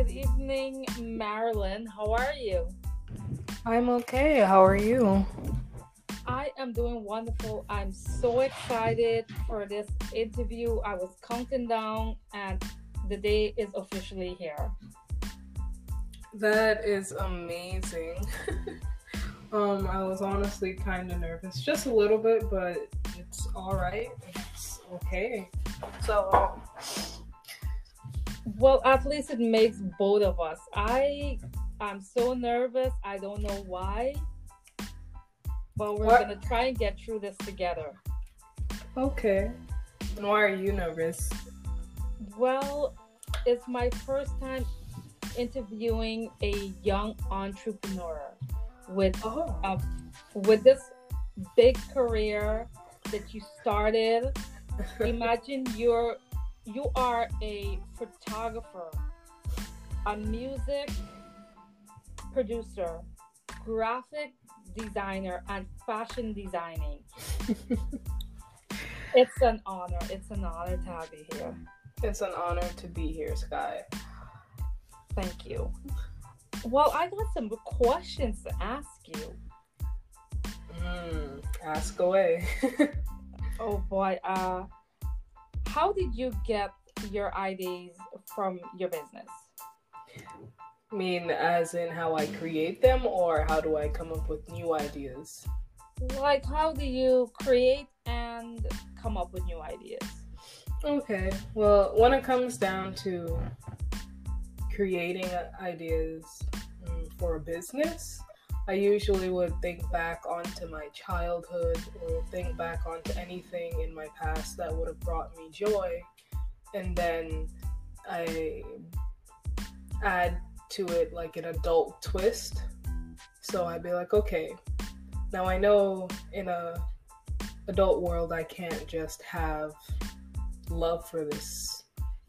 Good evening, Marilyn. How are you? I'm okay. How are you? I am doing wonderful. I'm so excited for this interview. I was counting down, and the day is officially here. That is amazing. um, I was honestly kind of nervous, just a little bit, but it's all right. It's okay. So, well, at least it makes both of us. I I'm so nervous. I don't know why, but we're what? gonna try and get through this together. Okay. And why are you nervous? Well, it's my first time interviewing a young entrepreneur with oh. uh, with this big career that you started. Imagine you're you are a photographer, a music producer, graphic designer, and fashion designing. it's an honor. It's an honor to have you here. It's an honor to be here, Sky. Thank you. Well, I got some questions to ask you. Mm, ask away. oh boy. Uh, how did you get your ideas from your business? I mean, as in how I create them, or how do I come up with new ideas? Like, how do you create and come up with new ideas? Okay, well, when it comes down to creating ideas um, for a business, I usually would think back onto my childhood or think back onto anything in my past that would have brought me joy. And then I add to it like an adult twist. So I'd be like, okay, now I know in a adult world I can't just have love for this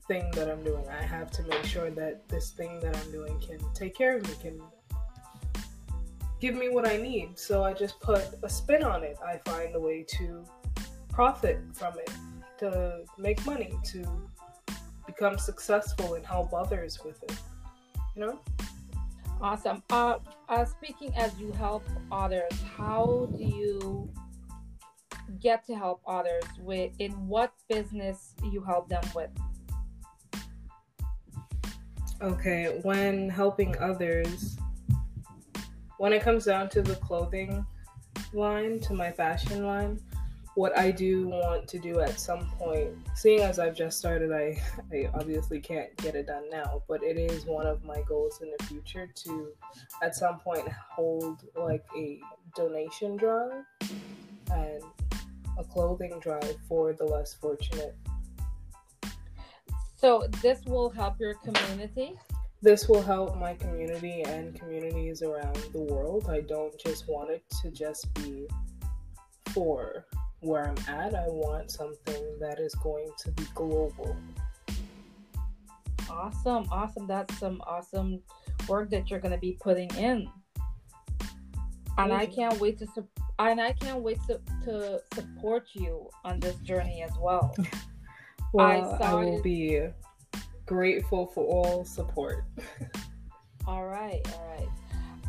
thing that I'm doing. I have to make sure that this thing that I'm doing can take care of me, can give me what I need. So I just put a spin on it. I find a way to profit from it, to make money, to become successful and help others with it. You know? Awesome. Uh, uh, speaking as you help others, how do you get to help others with in what business you help them with? Okay, when helping others, when it comes down to the clothing line, to my fashion line, what I do want to do at some point, seeing as I've just started, I, I obviously can't get it done now, but it is one of my goals in the future to at some point hold like a donation drive and a clothing drive for the less fortunate so this will help your community? This will help my community and communities around the world. I don't just want it to just be for where I'm at. I want something that is going to be global. Awesome, awesome. That's some awesome work that you're going to be putting in. And I can't wait to su- and I can't wait to, to support you on this journey as well. Well, I, I will be grateful for all support. all right, all right.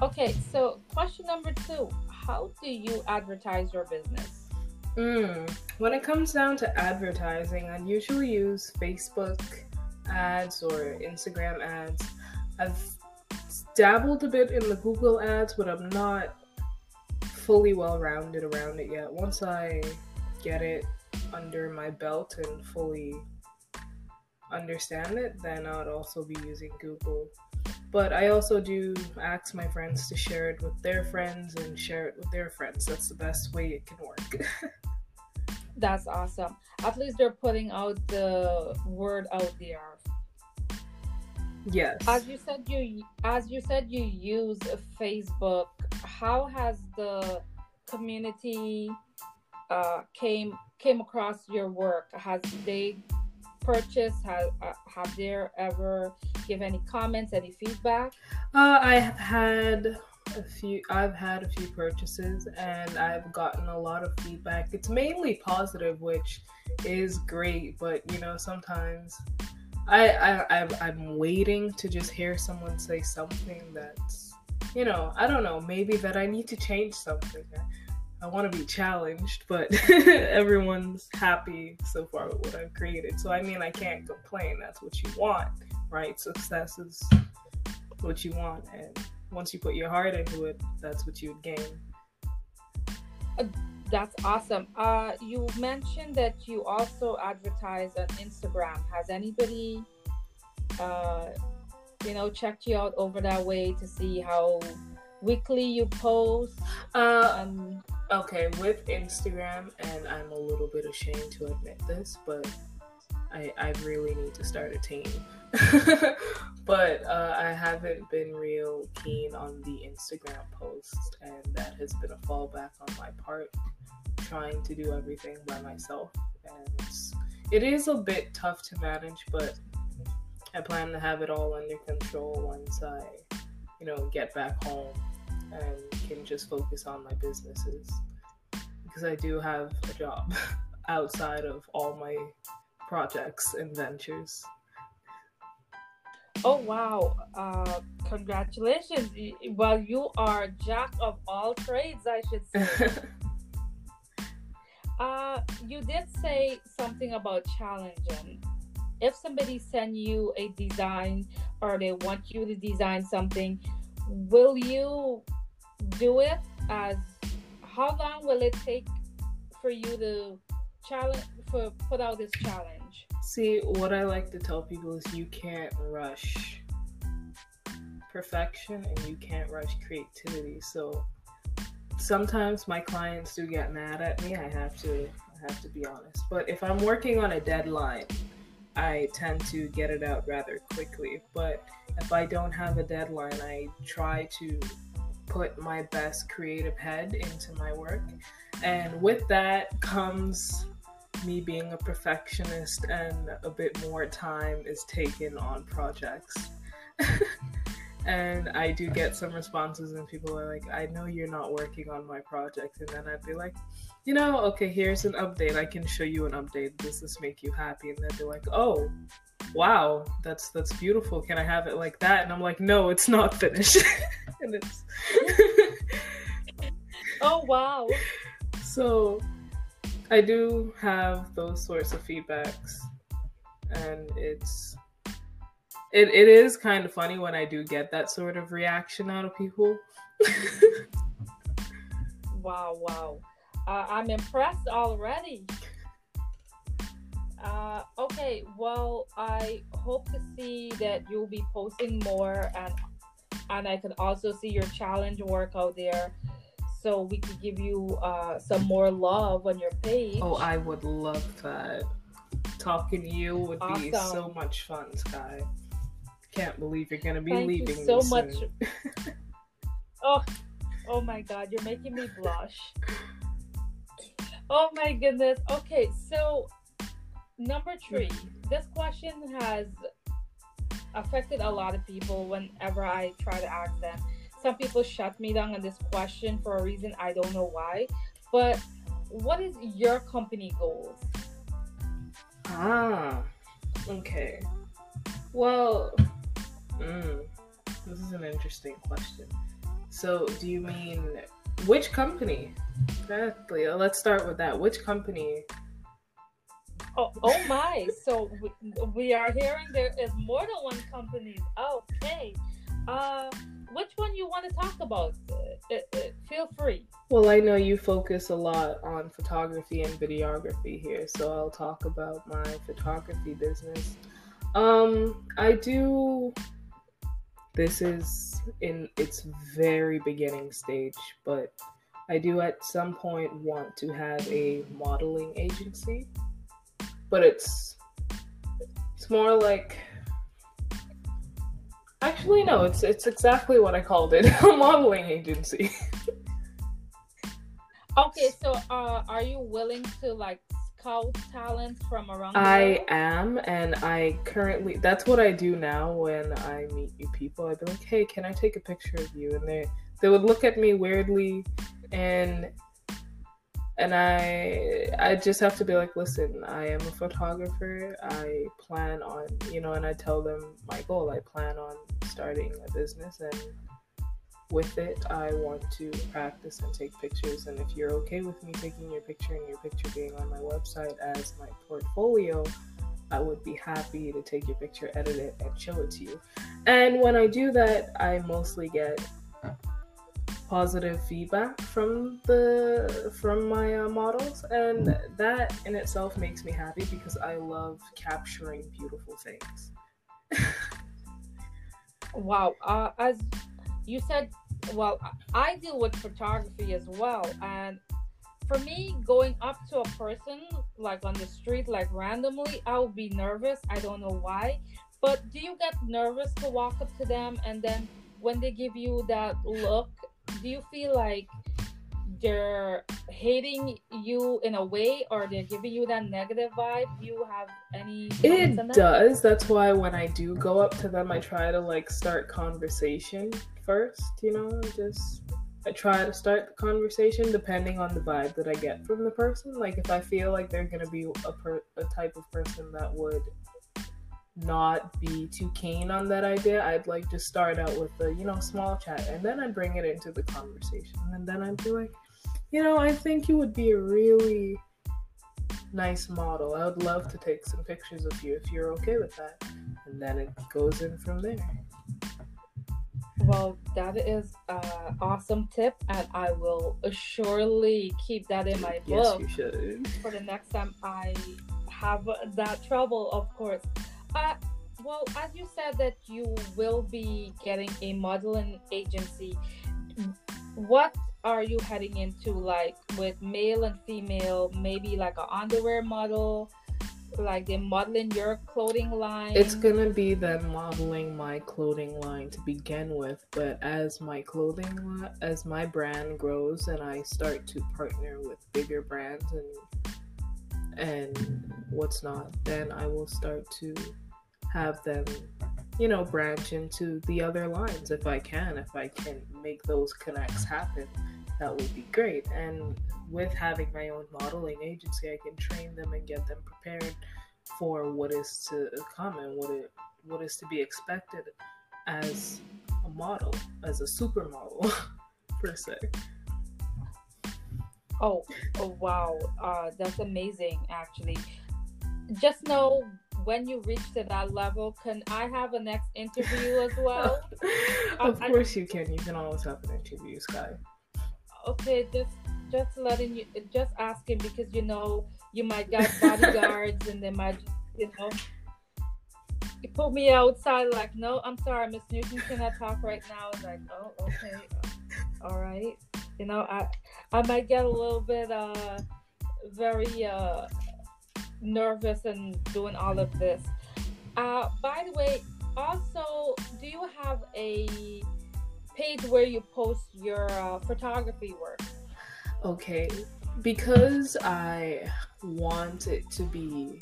Okay, so question number two How do you advertise your business? Mm, when it comes down to advertising, I usually use Facebook ads or Instagram ads. I've dabbled a bit in the Google ads, but I'm not fully well rounded around it yet. Once I get it under my belt and fully understand it, then I would also be using Google. But I also do ask my friends to share it with their friends and share it with their friends. That's the best way it can work. That's awesome. At least they're putting out the word out there. Yes. As you said you as you said you use Facebook, how has the community uh, came came across your work? Has they purchased? Have uh, have there ever give any comments, any feedback? Uh, I have had a few. I've had a few purchases, and I've gotten a lot of feedback. It's mainly positive, which is great. But you know, sometimes I, I I'm, I'm waiting to just hear someone say something that's you know I don't know maybe that I need to change something. I want to be challenged, but everyone's happy so far with what I've created. So I mean I can't complain. That's what you want, right? Success is what you want, and once you put your heart into it, that's what you would gain. Uh, that's awesome. Uh, you mentioned that you also advertise on Instagram. Has anybody, uh, you know, checked you out over that way to see how weekly you post? Uh, um, okay, with Instagram, and I'm a little bit ashamed to admit this, but I, I really need to start a team. but uh, I haven't been real keen on the Instagram posts, and that has been a fallback on my part trying to do everything by myself, and it's it is a bit tough to manage, but I plan to have it all under control once I, you know, get back home and can just focus on my businesses because I do have a job outside of all my projects and ventures. Oh wow! Uh, congratulations! Well, you are jack of all trades, I should say. Uh, you did say something about challenging. If somebody send you a design or they want you to design something, will you do it? As how long will it take for you to challenge for put out this challenge? See, what I like to tell people is you can't rush perfection and you can't rush creativity. So sometimes my clients do get mad at me. I have to I have to be honest. But if I'm working on a deadline, I tend to get it out rather quickly. But if I don't have a deadline, I try to put my best creative head into my work. And with that comes me being a perfectionist and a bit more time is taken on projects. and I do get some responses, and people are like, I know you're not working on my project. And then I'd be like, you know, okay, here's an update. I can show you an update. Does this make you happy? And then they'd be like, oh, wow, that's that's beautiful. Can I have it like that? And I'm like, no, it's not finished. and it's oh wow. So I do have those sorts of feedbacks, and it's it, it is kind of funny when I do get that sort of reaction out of people. wow, wow. Uh, I'm impressed already. Uh, okay, well, I hope to see that you'll be posting more and and I can also see your challenge work out there so we could give you uh, some more love on your page. Oh, I would love that. Talking to you would awesome. be so much fun, Sky. Can't believe you're gonna be Thank leaving you so much. oh, oh my God, you're making me blush. Oh my goodness. Okay, so number three. This question has affected a lot of people whenever I try to ask them. Some people shut me down on this question for a reason I don't know why. But what is your company goals? Ah, okay. Well, Mm, this is an interesting question. So, do you mean which company? Exactly. Let's start with that. Which company? Oh, oh my! so we, we are hearing there is more than one company. Okay. Uh, which one you want to talk about? Uh, uh, feel free. Well, I know you focus a lot on photography and videography here, so I'll talk about my photography business. Um, I do this is in its very beginning stage, but I do at some point want to have a modeling agency. But it's it's more like Actually no, it's it's exactly what I called it, a modeling agency. okay, so uh are you willing to like scout talent from around I am, and I currently that's what I do now when I meet new people. I'd be like, "Hey, can I take a picture of you?" And they they would look at me weirdly, and and I I just have to be like, listen, I am a photographer. I plan on, you know, and I tell them my goal. I plan on starting a business and with it, I want to practice and take pictures. And if you're okay with me taking your picture and your picture being on my website as my portfolio, I would be happy to take your picture, edit it, and show it to you. And when I do that, I mostly get positive feedback from the from my uh, models and that in itself makes me happy because I love capturing beautiful things. wow, uh, as you said, well, I deal with photography as well, and for me, going up to a person like on the street, like randomly, I would be nervous. I don't know why, but do you get nervous to walk up to them and then when they give you that look do you feel like they're hating you in a way or they're giving you that negative vibe? Do you have any it that? does. That's why when i do go up to them i try to like start conversation first you know? Just i try to start the conversation depending on the vibe that i get from the person. Like if i feel like they're gonna be a, per- a type of person that would not be too keen on that idea, I'd like to start out with a, you know, small chat and then I'd bring it into the conversation. And then I'd be like, you know, I think you would be a really nice model. I would love to take some pictures of you if you're okay with that. And then it goes in from there. Well, that is an awesome tip, and I will surely keep that in my book. Yes, should. For the next time I have that trouble, of course. Uh, well, as you said that you will be getting a modeling agency, what are you heading into? Like with male and female, maybe like an underwear model, like they modeling your clothing line? It's gonna be them modeling my clothing line to begin with, but as my clothing, as my brand grows and I start to partner with bigger brands and and what's not, then I will start to have them, you know, branch into the other lines if I can. If I can make those connects happen, that would be great. And with having my own modeling agency, I can train them and get them prepared for what is to come and what it what is to be expected as a model, as a supermodel per se. Oh, oh wow, uh, that's amazing. Actually, just know when you reach to that level, can I have a next interview as well? of course I, you can. You can always have an interview, Sky. Okay, just just letting you, just asking because you know you might get bodyguards and they might, you know, you put me outside like, no, I'm sorry, Miss Newton cannot talk right now. It's like, oh, okay, all right. You know, I I might get a little bit uh very uh nervous and doing all of this. Uh, by the way, also, do you have a page where you post your uh, photography work? Okay, because I want it to be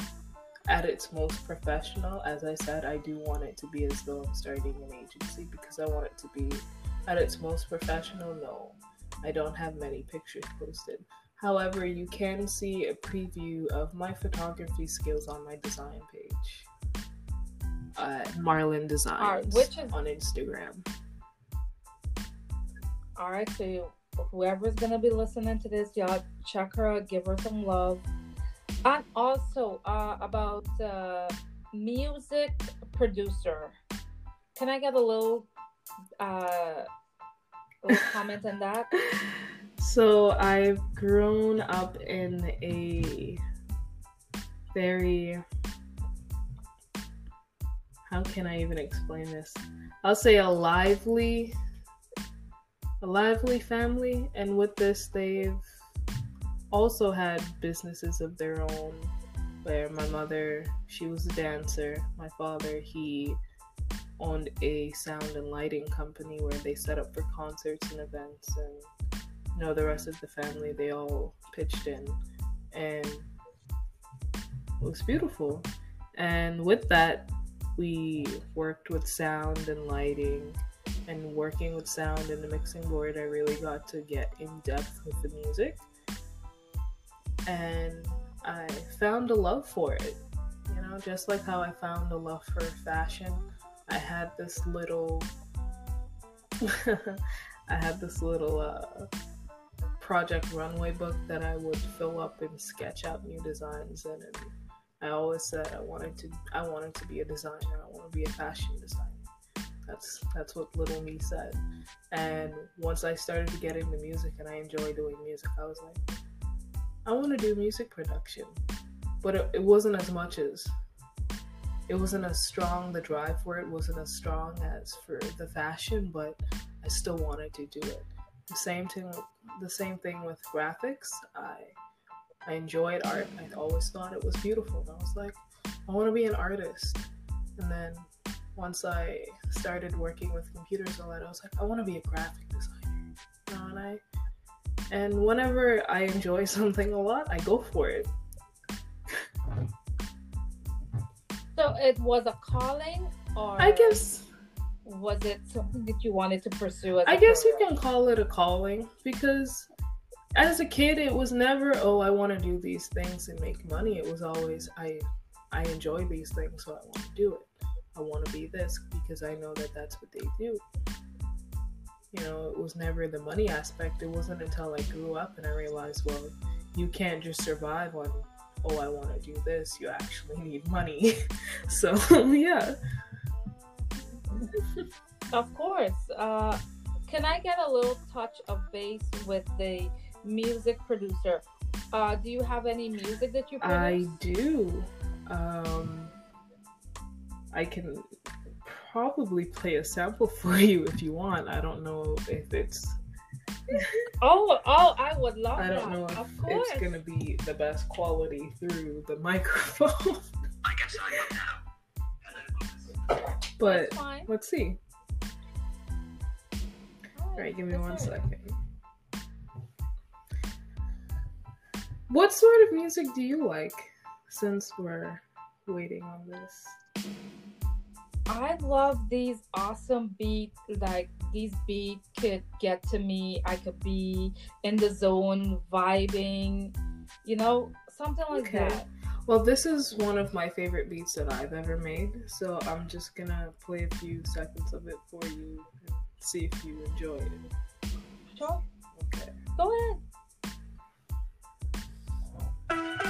at its most professional, as I said, I do want it to be as though I'm starting an agency because I want it to be at its most professional. No, I don't have many pictures posted. However, you can see a preview of my photography skills on my design page. Uh, Marlin Designs which is- on Instagram. All right, so whoever's gonna be listening to this, y'all check her out, give her some love. And also uh, about uh, music producer. Can I get a little uh, little comment on that? So I've grown up in a very how can I even explain this? I'll say a lively a lively family and with this they've also had businesses of their own where my mother she was a dancer my father he owned a sound and lighting company where they set up for concerts and events and know, the rest of the family, they all pitched in. And it was beautiful. And with that, we worked with sound and lighting. And working with sound and the mixing board, I really got to get in depth with the music. and I found a love for it. You know, just like how I found a love for fashion, I had this little I had this little uh, project runway book that I would fill up and sketch out new designs in and I always said I wanted to I wanted to be a designer. I want to be a fashion designer. That's that's what little me said. And once I started to get into music and I enjoy doing music, I was like, I want to do music production. But it, it wasn't as much as it wasn't as strong the drive for it wasn't as strong as for the fashion, but I still wanted to do it. The same thing the same thing with graphics. I I enjoyed art. I always thought it was beautiful. And I was like, I want to be an artist. And then once I started working with computers a lot, I was like, I want to be a graphic designer. You know, and I and whenever I enjoy something a lot, I go for it. So it was a calling, or I guess was it something that you wanted to pursue? I guess you can call it a calling because as a kid it was never oh i want to do these things and make money. It was always i i enjoy these things so i want to do it. I want to be this because i know that that's what they do. You know it was never the money aspect. It wasn't until i grew up and i realized well you can't just survive on oh i want to do this. You actually need money. So yeah of course uh, can i get a little touch of base with the music producer. Uh, do you have any music that you produce? I do. Um, I can probably play a sample for you if you want. I don't know if it's. oh, oh! I would love. I don't that. know if it's gonna be the best quality through the microphone. I guess I know now. But let's see. All right, give me one second. What sort of music do you like since we're waiting on this? I love these awesome beats. Like these beats could get to me. I could be in the zone, vibing, you know, something like okay. that. Well, this is one of my favorite beats that I've ever made. So I'm just gonna play a few seconds of it for you and see if you enjoy it. Sure. Okay. Go ahead.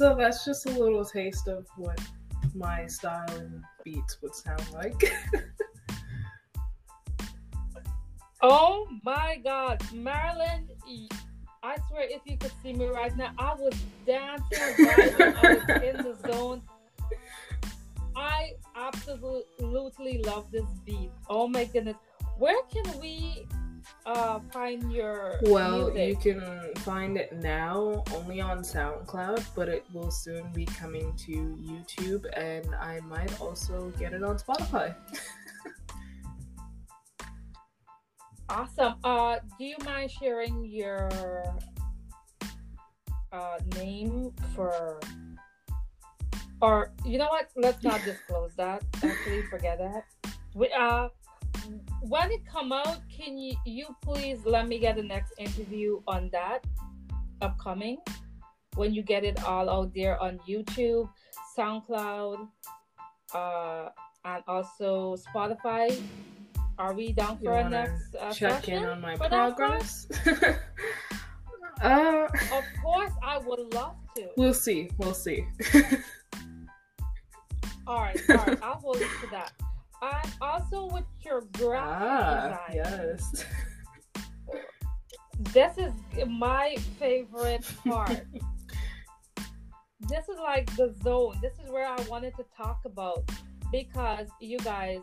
So that's just a little taste of what my style and beats would sound like. oh my god, Marilyn, I swear if you could see me right now, I was dancing, I was in the zone. I absolutely love this beat. Oh my goodness. Where can we uh, find your well music? you can find it now only on soundcloud but it will soon be coming to youtube and i might also get it on spotify Awesome. Uh, do you mind sharing your uh, name for, or you know what? Let's not disclose that. Actually, forget that. We, uh, when it come out, can you you please let me get the next interview on that upcoming when you get it all out there on YouTube, SoundCloud, uh, and also Spotify. Are we down for a next uh, check session in on my for progress? uh, Of course, I would love to. we'll see. We'll see. All right, all right, I'll hold you to that. And also with your graphic ah, design. yes. This is my favorite part. this is like the zone. This is where I wanted to talk about because you guys,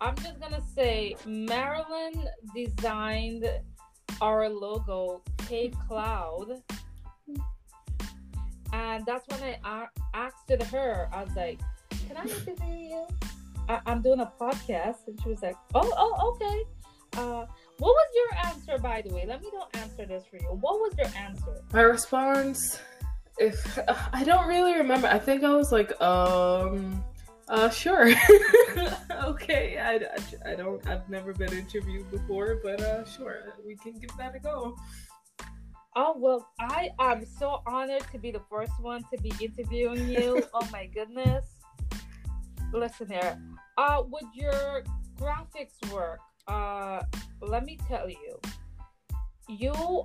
I'm just gonna say Marilyn designed our logo, K Cloud. And that's when I asked her. I was like, "Can I interview you? I- I'm doing a podcast." And she was like, "Oh, oh, okay." Uh, what was your answer, by the way? Let me don't answer this for you. What was your answer? My response, if I don't really remember, I think I was like, um, uh, sure. okay, I, I, I don't, I've never been interviewed before, but uh, sure, we can give that a go. Oh well, I am so honored to be the first one to be interviewing you. oh my goodness! Listen here. Uh, with your graphics work, uh, let me tell you, you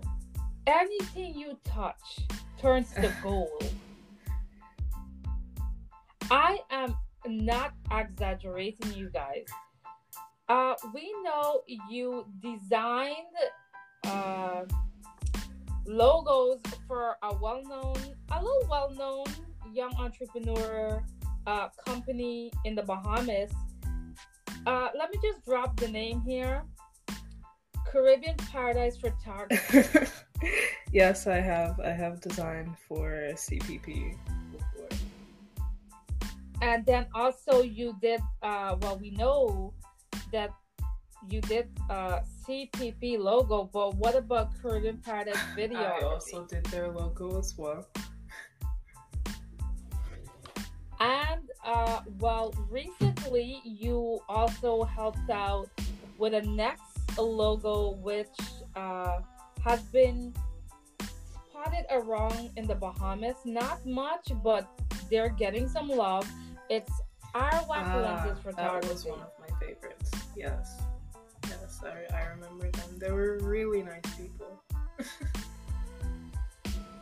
anything you touch turns to gold. I am not exaggerating, you guys. Uh, we know you designed uh, logos for a well-known, a little well-known young entrepreneur uh, company in the Bahamas. Uh, let me just drop the name here. Caribbean Paradise Photography. yes, I have. I have designed for CPP before. and then also you did uh well we know that you did uh cpp logo but what about caribbean paradise video I also did their logo as well. And uh well recently you also helped out with a next logo which uh has been spotted around in the bahamas not much but they're getting some love it's Arawak Ah, lenses that was one of my favorites. Yes, yes, I, I remember them. They were really nice people.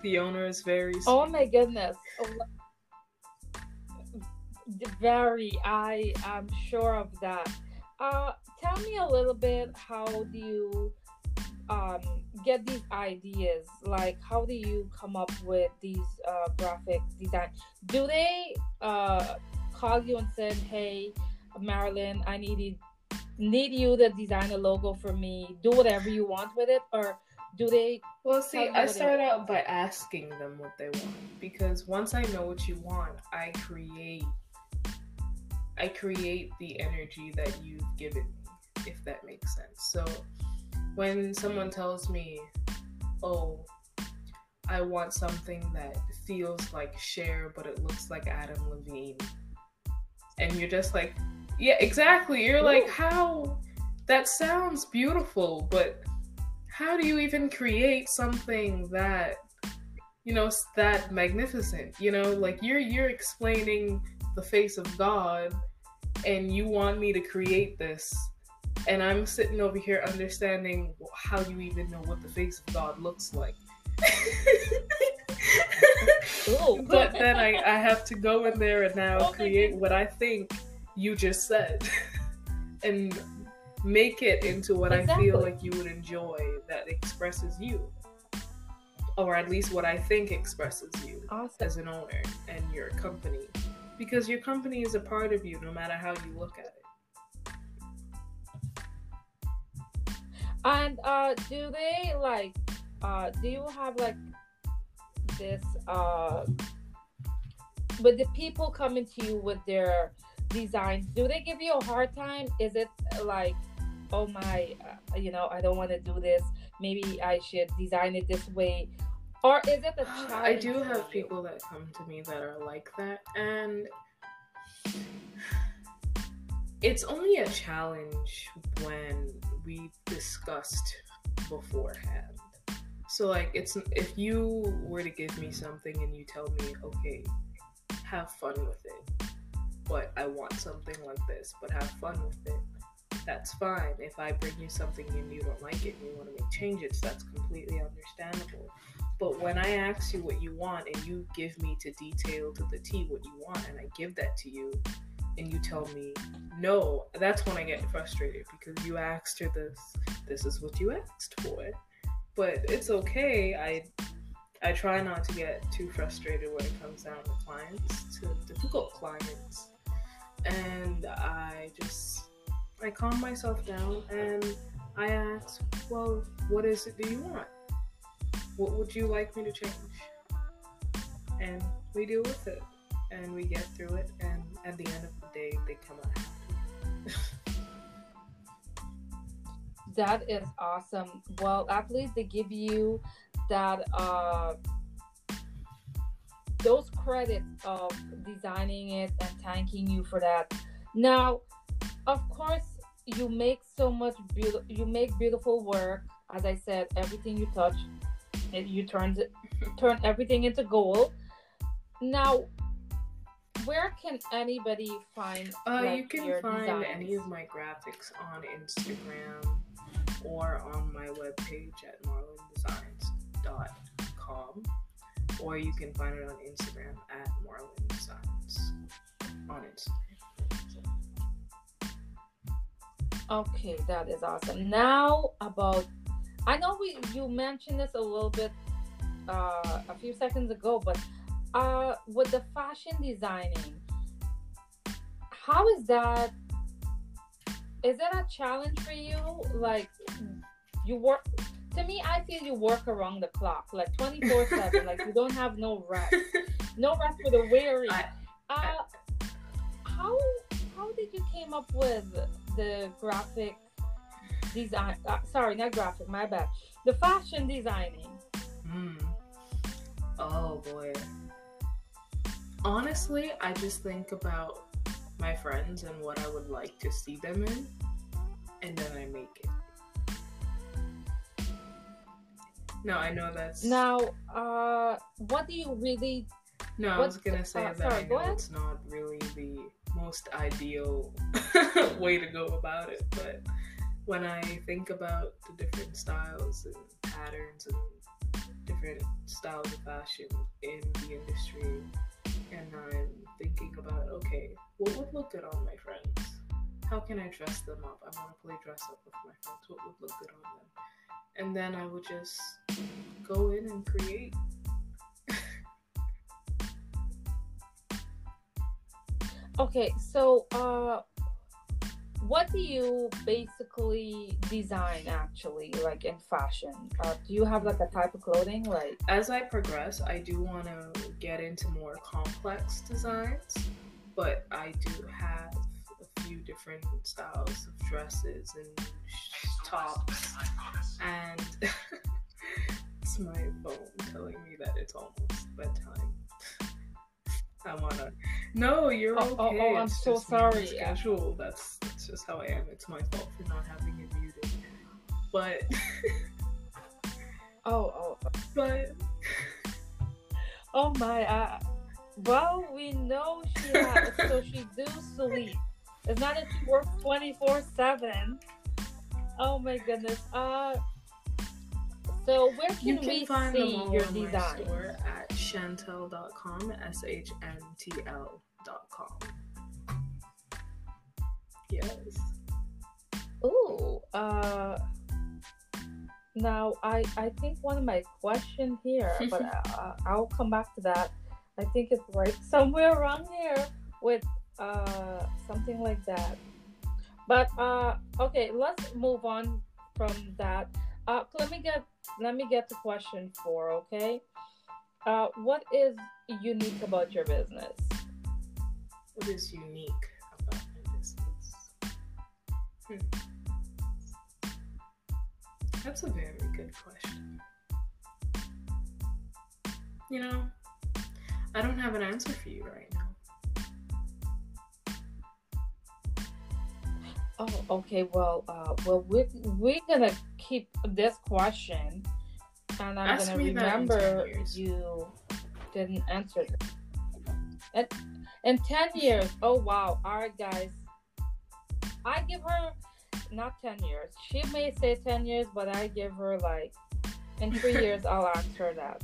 the owner is very. Sweet. Oh my goodness. Very, I am sure of that. Uh, tell me a little bit how do you um, get these ideas? Like, how do you come up with these uh, graphic design? Do they uh, call you and said, "Hey, Marilyn, I need you, need you to design a logo for me. Do whatever you want with it," or do they Well, see, I start out by asking them what they want because once I know what you want, I create. I create the energy that you've given me, if that makes sense. So, when someone tells me, "Oh, I want something that feels like Cher, but it looks like Adam Levine," and you're just like, "Yeah, exactly." You're like, "How? That sounds beautiful, but." how do you even create something that you know that magnificent you know like you're you're explaining the face of god and you want me to create this and i'm sitting over here understanding how you even know what the face of god looks like but then I, I have to go in there and now Oh create what I think you just said and make it into what I feel like you would enjoy that expresses you. Or at least what I think expresses you awesome. as an owner and your company. Because your company is a part of you no matter how you look at it. And uh do they like uh do you have like this uh with the people coming to you with their designs, do they give you a hard time? Is it like oh my, uh, you know, I don't want to do this. Maybe I should design it this way. Or is it a challenge? I do have people that come to me that are like that, and it's only a challenge when we discussed beforehand. So, like, it's if you were to give me something and you tell me, okay, have fun with it, but I want something like this, but have fun with it. That's fine. If I bring you something and you don't like it and you want to make changes, that's completely understandable. But when I ask you what you want and you give me to detail to the T what you want and I give that to you and you tell me no, that's when I get frustrated because you asked her this. This is what you asked for. But it's okay. I I try not to get too frustrated when it comes down to clients, to difficult clients. And I just I calm myself down and I ask, well, what is it do you want? What would you like me to change? And we deal with it and we get through it and at the end of the day they come out. That is awesome. Well, at least they give you that uh those credits of designing it and thanking you for that. Now, of course, you make so much beautiful. You make beautiful work. As I said, everything you touch, it, you turn it, turn everything into gold. Now, where can anybody find? Uh, like, you can find designs? any of my graphics on Instagram or on my webpage at marlondesigns.com or you can find it on Instagram at Marlon Designs on Instagram. Okay, that is awesome. Now about, I know we you mentioned this a little bit uh, a few seconds ago, but uh, with the fashion designing, how is that? Is that a challenge for you? Like you work. To me, I feel you work around the clock, like twenty four seven. Like you don't have no rest, no rest for the weary. I- uh, how how did you came up with the graphic design? Uh, sorry, not graphic. My bad. The fashion designing. Hmm. Oh boy. Honestly, I just think about my friends and what I would like to see them in, and then I make it. No, I know that's Now, uh, what do you really? No, I What's was gonna say uh, that sorry, I know it's not really the most ideal way to go about it, but when I think about the different styles and patterns and different styles of fashion in the industry, and I'm thinking about okay, what would look good on my friends? How can I dress them up? I want to play dress up with my friends. What would look good on them? And then I would just go in and create. Okay, so uh, what do you basically design actually, like in fashion? Uh, do you have like a type of clothing, like? as I progress, I do want to get into more complex designs, but I do have a few different styles of dresses and tops. And it's my phone telling me that it's almost bedtime. I wanna. No, you're Oh, okay. oh, oh, I'm It's so sorry. Schedule. That's that's just how I am. It's my fault for not having it muted. But Oh, oh, but oh my! Uh, well, we know she has, so she do sleep. It's not that she works twenty four seven. Oh my goodness. Uh, so where can, You can we find see them all your design? store at chantel.com, S H N T L.com. Yes. Ooh, uh, now I I think one of my question here, but uh, I'll come back to that. I think it's right somewhere around here with uh something like that. But uh, okay, let's move on from that. Uh, let me get let me get to question four. Okay, uh, what is unique about your business? What is unique about my business? Hmm. That's a very good question. You know, I don't have an answer for you right now. Oh, okay. Well, uh, well, we're, we're gonna keep this question, and I'm Ask gonna me that in 10 remember you didn't answer. it. In, ten years. Oh wow! All right, guys. I give her not ten years. She may say ten years, but I give her like in three years. I'll ask her that.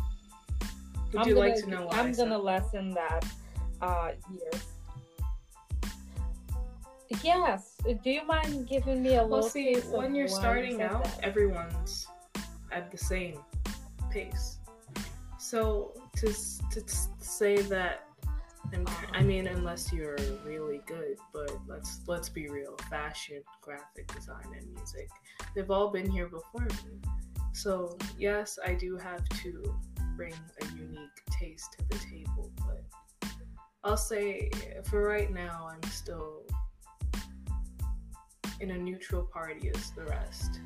Would I'm you gonna, like to know why? I'm I gonna lessen that uh years. Yes. Do you mind giving me a Well, little see, taste of when you're starting out, that? everyone's at the same pace. So to to say that, and I mean, unless you're really good, but let's let's be real, fashion, graphic design, and music, they've all been here before me. So yes, I do have to bring a unique taste to the table, but I'll say for right now, I'm still in a neutral party as the rest.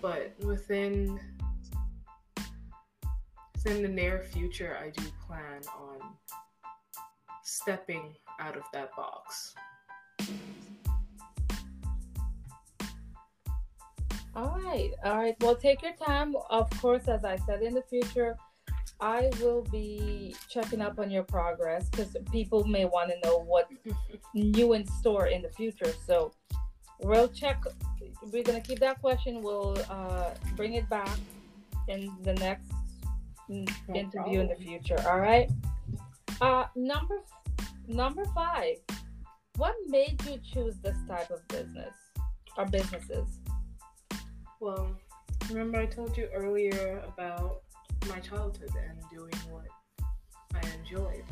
But within within the near future, I do plan on stepping out of that box. All right, all right. Well, take your time. Of course, as I said in the future, I will be checking up on your progress because people may want to know what new in store in the future. So we'll check. We're gonna keep that question. We'll uh, bring it back in the next No interview in the future. All right. Uh, number number five. What made you choose this type of business or businesses? Well, remember I told you earlier about my childhood and doing what I enjoyed.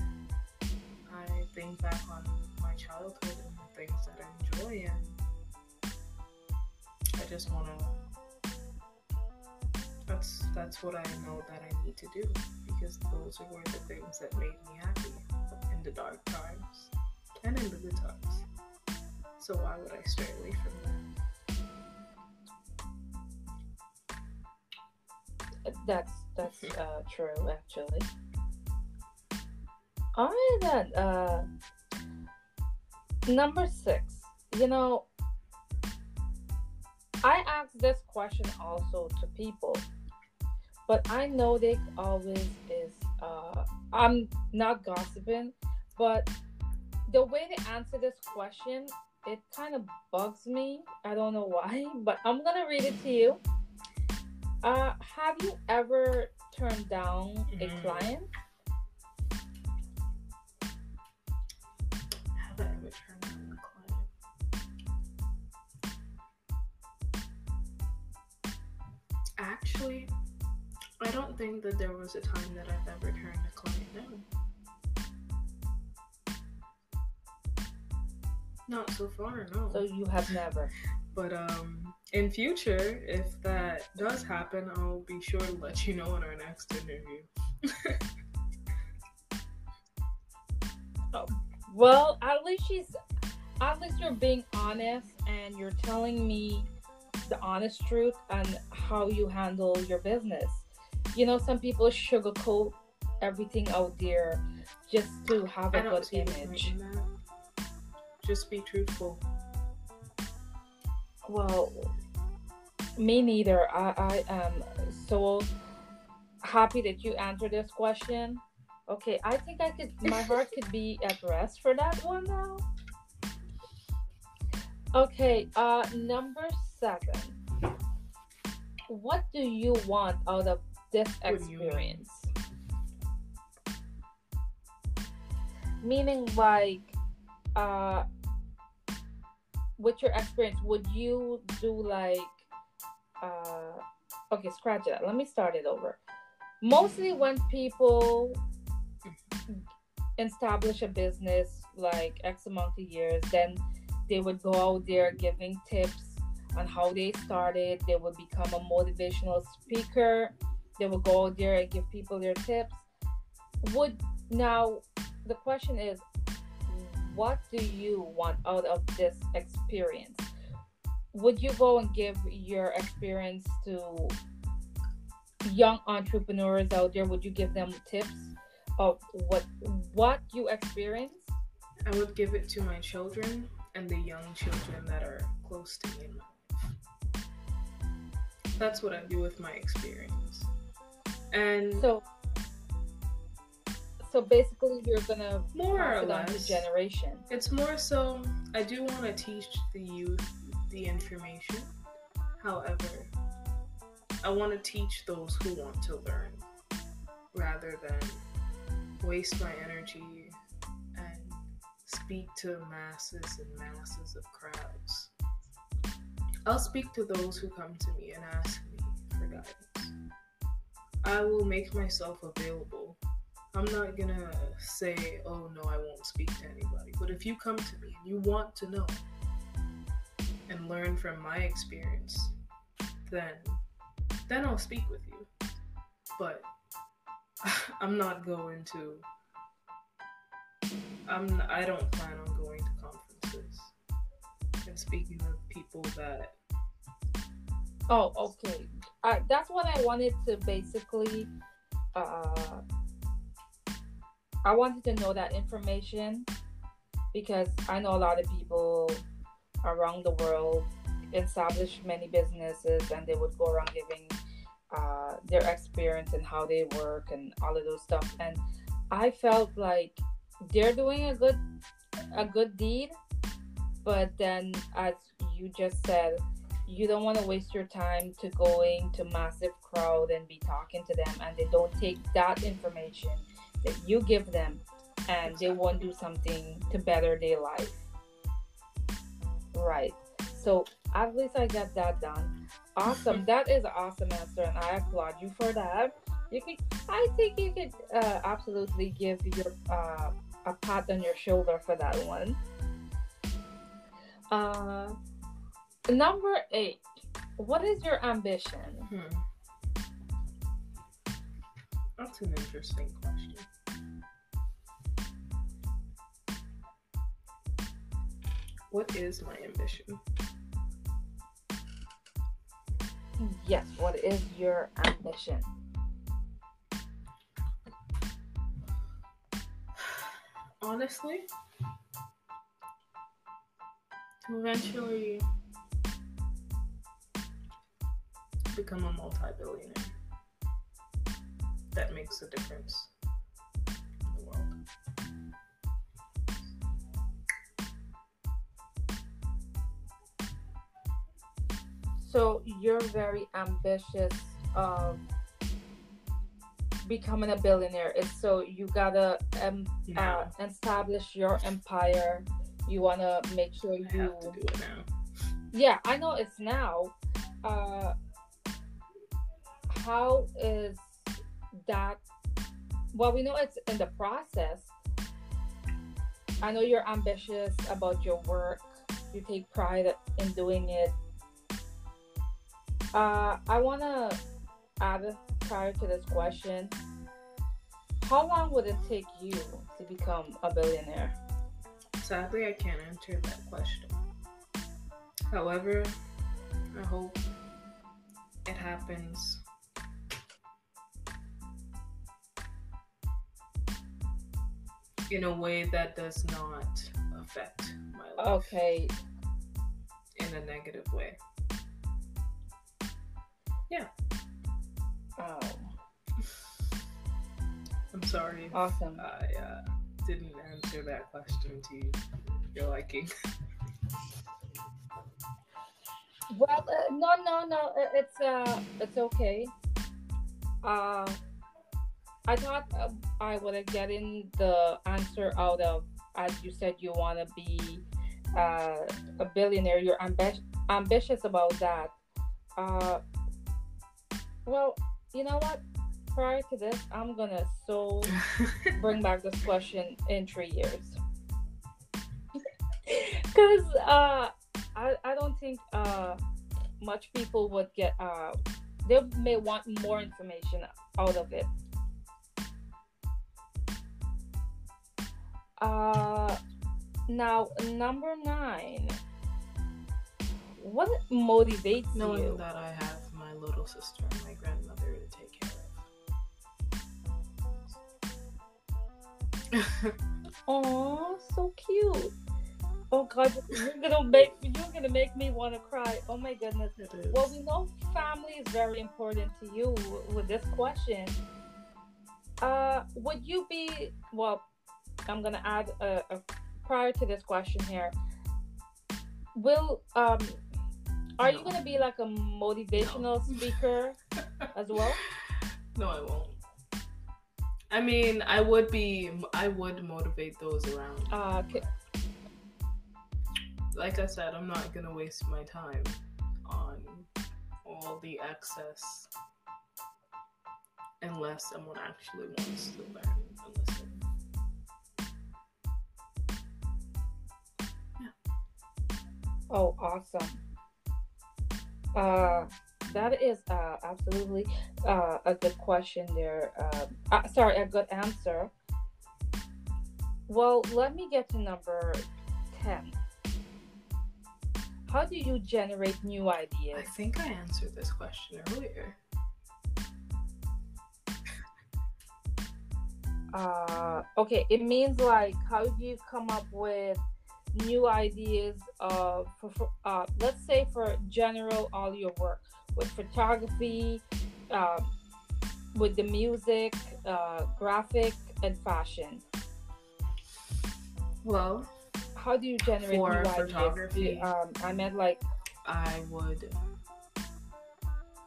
I think back on my childhood and the things that I enjoy, and I just want to. That's that's what I know that I need to do because those were the things that made me happy in the dark times and in the good times. So why would I stray away from that? That's that's uh, true, actually. All right then. Uh, number six. You know, I ask this question also to people, but I know they always is. Uh, I'm not gossiping, but the way they answer this question, it kind of bugs me. I don't know why, but I'm gonna read it to you. Uh, have you ever turned down a Mm. client? Actually, I don't think that there was a time that I've ever turned a client down. Not so far, no. So you have never. But um, in future, if that does happen, I'll be sure to let you know in our next interview. oh. Well, at least she's. At least you're being honest and you're telling me the honest truth and how you handle your business. You know, some people sugarcoat everything out there just to have a good image. Just be truthful. Well, me neither. I, I am so happy that you answered this question. Okay, I think I could. My heart could be at rest for that one now. Okay, uh, number seven. What do you want out of this What do you mean? experience? Meaning, like, uh, with your experience, would you do like, uh, okay, scratch that. Let me start it over. Mostly when people establish a business like X amount of years, then they would go out there giving tips on how they started. They would become a motivational speaker. They would go out there and give people their tips. Would now the question is, what do you want out of this experience? would you go and give your experience to young entrepreneurs out there? Would you give them tips of what what you experienced? I would give it to my children and the young children that are close to me. That's what I do with my experience. And So so basically you're gonna more or it on to less, generation. it's more so I do want to teach the youth the information. However, I want to teach those who want to learn rather than waste my energy and speak to masses and masses of crowds. I'll speak to those who come to me and ask me for guidance. I will make myself available. I'm not gonna say, oh no, I won't speak to anybody. But if you come to me and you want to know and learn from my experience, then then I'll speak with you. But I'm not going to I'm I don't plan on going speaking with people that Oh, okay. That's what I wanted to basically. Uh, I wanted to know that information because I know a lot of people around the world establish many businesses and they would go around giving uh, their experience and how they work and all of those stuff. And I felt like they're doing a good a good deed, but then as you just said, you don't want to waste your time to going to massive crowd and be talking to them and they don't take that information that you give them and they won't do something to better their life. Right. So at least i got that done. Awesome. That is an awesome answer and i applaud you for that. You could i think you could uh, absolutely give your uh, a pat on your shoulder for that one uh Number eight. What is your ambition? Hmm. That's an interesting question. What is my ambition? Yes, what is your ambition? Honestly, eventually become a multi-billionaire that makes a difference in the world. So you're very ambitious of becoming a billionaire. So you gotta um, uh, establish your empire. You wanna make sure I you. have to do it now. Yeah, I know it's now. Uh, how is that? Well, we know it's in the process. I know you're ambitious about your work. You take pride in doing it. Uh, I want to add prior to this question. How long would it take you to become a billionaire? Sadly, I can't answer that question. However, I hope it happens in a way that does not affect my life Okay, in a negative way. Yeah. Oh, I'm sorry. awesome. I uh, didn't answer that question to your liking. Well, uh, no, no, no. It's uh, it's okay. Uh, I thought uh, I would have getting the answer out of, as you said, you want to be uh, a billionaire. You're ambi- ambitious about that. Uh, well, you know what? Prior to this, I'm gonna so bring back this question in three years. Because uh, I, I don't think uh, much people would get, uh, they may want more information out of it. Uh, now, number nine. what motivates Knowing you? that I have my little sister and my grandmother Oh, so cute. Oh God, you're gonna make you're gonna make me want to cry. Oh my goodness. Well, we know family is very important to you with this question. Uh, would you be well? I'm gonna add a, a prior to this question here. Will um, are you gonna be like a motivational speaker as well? No, I won't. I mean, I would be. I would motivate those around. Uh, c- Like I said, I'm not gonna waste my time on all the excess unless someone actually wants to learn and listen. oh, awesome. Uh, that is uh absolutely uh a good question there. Uh, uh, sorry, a good answer. Well, let me get to number 10. How do you generate new ideas? I think I answered this question earlier. Uh, okay, it means like how do you come up with new ideas of, for, for, uh, let's say for general all your work with photography, uh, with the music, uh, graphic, and fashion. Well, How do you generate For photography. Um, I meant like I would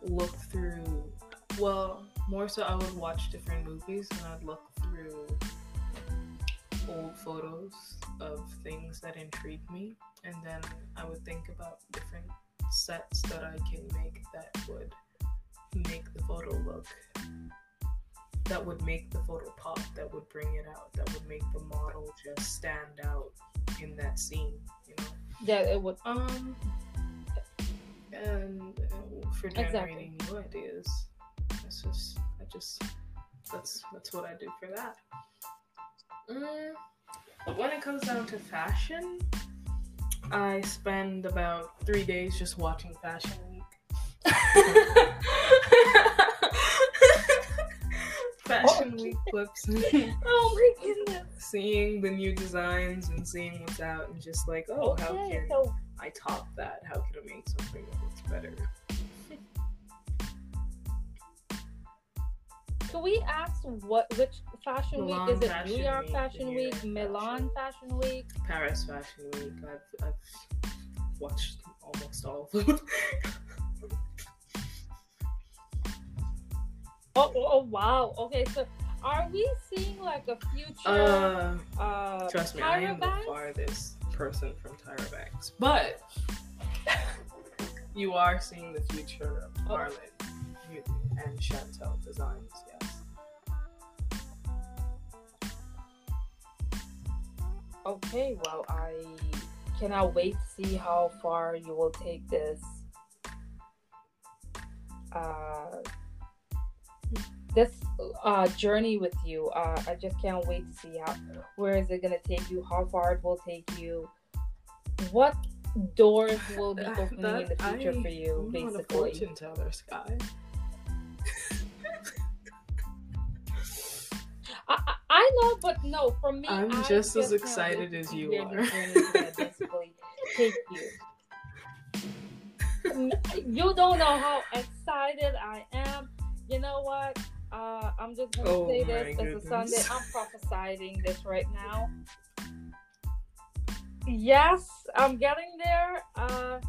look through. Well, more so, I would watch different movies and I'd look through old photos of things that intrigue me, and then I would think about different sets that I can make that would make the photo look. That would make the photo pop. That would bring it out. That would make the model just stand out in that scene. You know. that it would Um, and uh, for Exactly. generating new ideas, that's just I just that's that's what I do for that. Mm, but when it comes down to fashion, I spend about three days just watching Fashion Week. Fashion oh. Week clips. Oh my goodness. seeing the new designs and seeing what's out and just like, oh, how can so I top that? How can I make something that looks better? Can we ask what which fashion Milan week is it? New York Week, Fashion Week, Milan Fashion Week. Paris Fashion Week. I've, I've watched almost all of them. Oh, oh, oh, wow. Okay, so are we seeing like a future uh, uh, trust me, I Tyra am the farthest person from Tyra Banks, but you are seeing the future of Oh. And Chantel designs. Yes. Okay, well, I cannot wait to see how far you will take this. Uh, this uh, journey with you. Uh, I just can't wait to see how where is it gonna take you, how far it will take you, what doors will be That- opening in the future I- for you, I'm not a basically. fortune teller, Sky. I- know, but no, for me, I'm I just as excited as you are. basically you. you don't know how excited I am. You know what? Uh, I'm just gonna Oh say this as a. Sunday. I'm prophesying this right now. Yes, I'm getting there. Uh,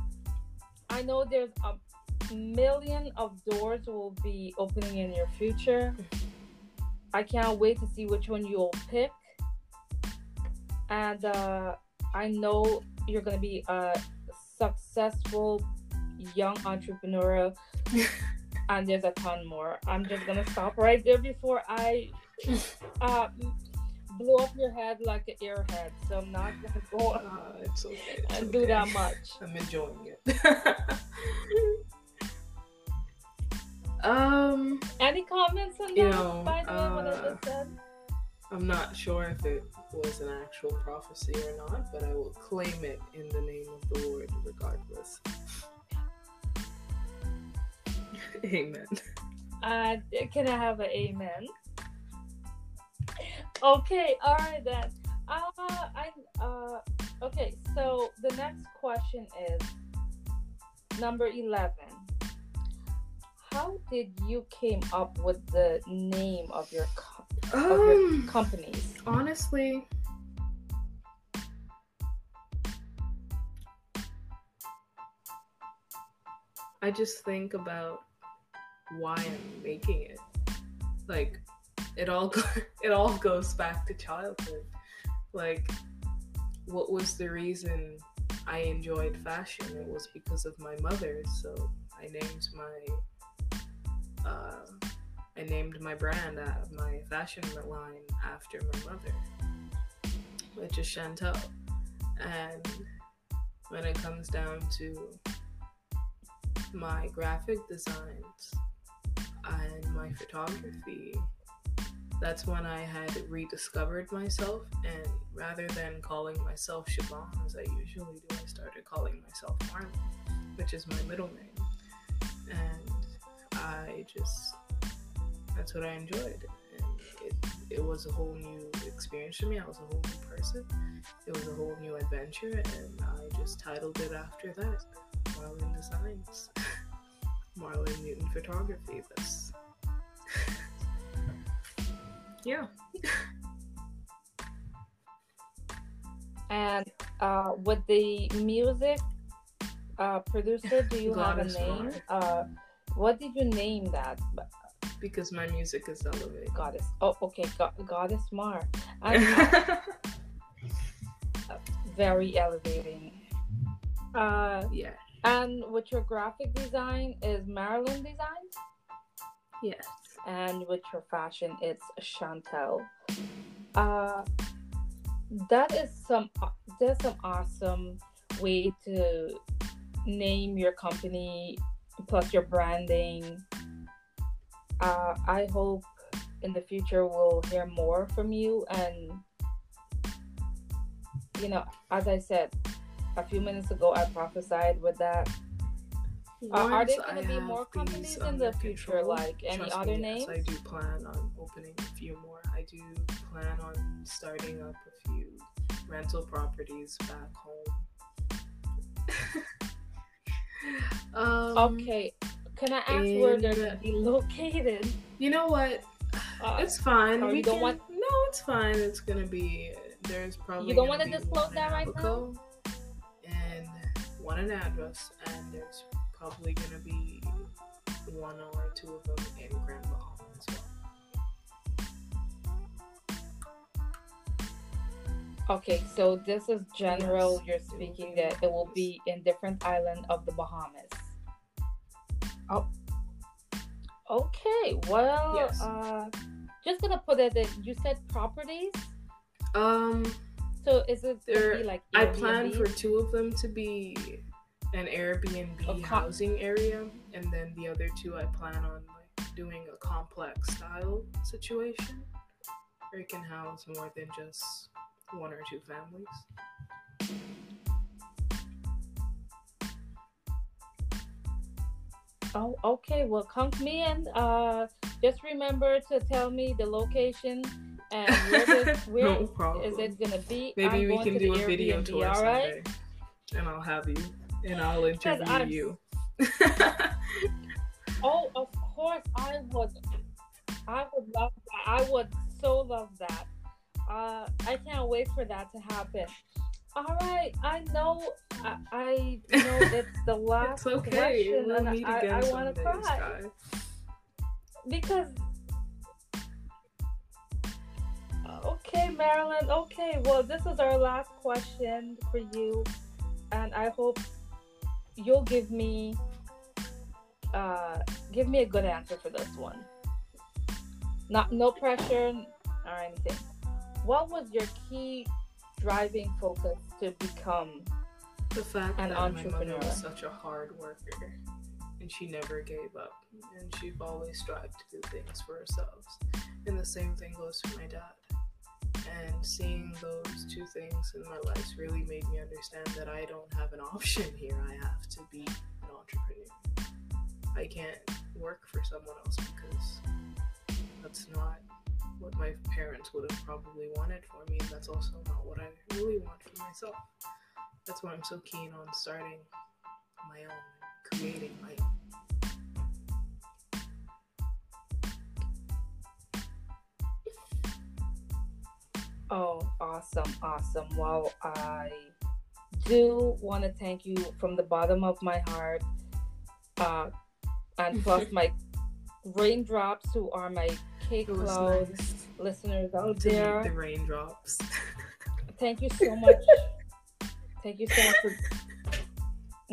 I know there's a million of doors will be opening in your future. I can't wait to see which one you'll pick. And uh, I know you're going to be a successful young entrepreneur. and there's a ton more. I'm just going to stop right there before I uh, blow up your head like an airhead. So I'm not going to go Uh, it's okay. And do that much. I'm enjoying it. um, Any comments on that? You know, by the way, what I uh, just said? I'm not sure if it was an actual prophecy or not, but I will claim it in the name of the Lord regardless. amen. Uh, can I have an amen? Okay, all right then. Uh, I uh, okay. So the next question is number eleven. How did you came up with the name of your co- of your Um, companies? honestly, I just think about why I'm making it. Like, it all it all goes back to childhood. Like, what was the reason I enjoyed fashion? It was because of my mother. So I named my uh, I named my brand, uh, my fashion line after my mother, which is Chantel. And when it comes down to my graphic designs and my photography, that's when I had rediscovered myself. And rather than calling myself Siobhan, as I usually do, I started calling myself Marlon, which is my middle name. And I just that's what I enjoyed. And it, it was a whole new experience for me. I was a whole new person. It was a whole new adventure, and I just titled it after that Marlon Designs. Marlon Newton Photography. That's. yeah. And uh, with the music uh, producer, do you have a name? Uh, what did you name that? Because my music is elevated. Goddess. Oh, okay. Go- Goddess Mar. Uh, very elevating. Uh, yeah. and with your graphic design is Marilyn Design, Yes. and with your fashion it's Chantel. Uh, that is some that's some awesome way to name your company plus your branding. Uh, I hope in the future we'll hear more from you and you know as I said a few minutes ago I prophesied with that Uh, are there gonna be have more companies in the future, control, like any trust other me, names? Yes, I do plan on opening a few more. I do plan on starting up a few rental properties back home. um, Okay, can I ask where they're gonna be located? You know what? Uh, It's fine. we don't can, want- No, it's fine. It's gonna be. There's probably. You don't wanna disclose that right now? And one an address, and there's probably gonna be one or two of them in Grand Bahama as well. Okay, so this is general. You're speaking that it will be in different island of the Bahamas. Oh, okay. Well, Yes. uh, just gonna put it. that you said properties. Um, So is it There- like I plan for two of them to be an Airbnb A co- housing area, and then the other two I plan on like doing a complex style situation where it can house more than just one or two families. Oh, okay. Well, count me in. Uh, just remember to tell me the location and where, this, where no is it gonna be. Maybe I'm we can do a the video tour all right? someday, and I'll have you, and I'll interview you. Oh, of course, I would. I would love that. I would so love that. Uh, I can't wait for that to happen. All right, I know. I, I know it's the last it's okay. question, We'll and meet I, again I want to cry Sky. because. Okay, Marilyn. Okay, well, this is our last question for you, and I hope you'll give me uh give me a good answer for this one. Not no pressure or anything. What was your key driving focus to become The fact An that my mother entrepreneur. was such a hard worker and she never gave up and she always strived to do things for herself. And the same thing goes for my dad. And seeing those two things in my life really made me understand that I don't have an option here. I have to be an entrepreneur. I can't work for someone else because that's not what my parents would have probably wanted for me. That's also not what I really want for myself. That's why I'm so keen on starting my own creating my own. Oh, awesome, awesome. Well, I do want to thank you from the bottom of my heart. Uh, and plus my raindrops who are my K Cloud nice. listeners out to there. The raindrops. Thank you so much. thank you so much for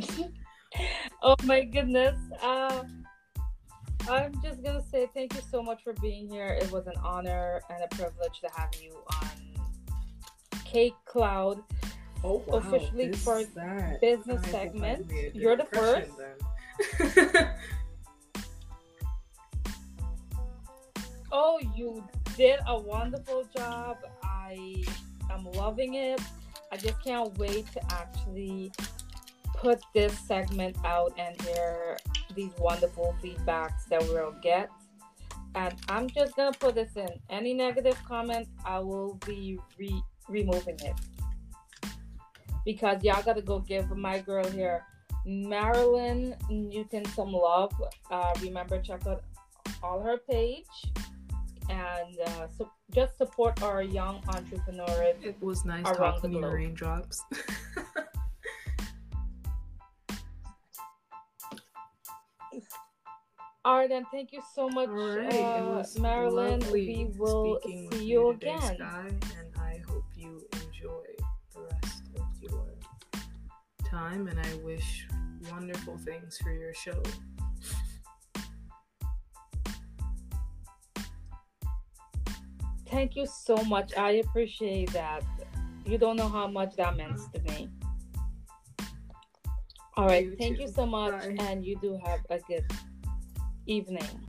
Oh my goodness. Uh I'm just gonna say thank you so much for being here. It was an honor and a privilege to have you on Cake Cloud. Oh, wow. officially that. business segment. You're the first. oh, you did a wonderful job. I am loving it. I just can't wait to actually put this segment out and hear these wonderful feedbacks that we'll get. And I'm just gonna put this in. Any negative comment, I will be re- removing it because y'all gotta go give my girl here, Marilyn Newton, some love. Uh, remember, check out all her page and uh, so just support our young entrepreneurs. It was nice talking to you, raindrops. All right, then. Thank you so much, right. uh, Marilyn. We will see you again. Sky, and I hope you enjoy the rest of your time. And I wish wonderful things for your show. Thank you so much. I appreciate that. You don't know how much that means to me. All right. You thank too. you so much. Bye. And you do have a good evening.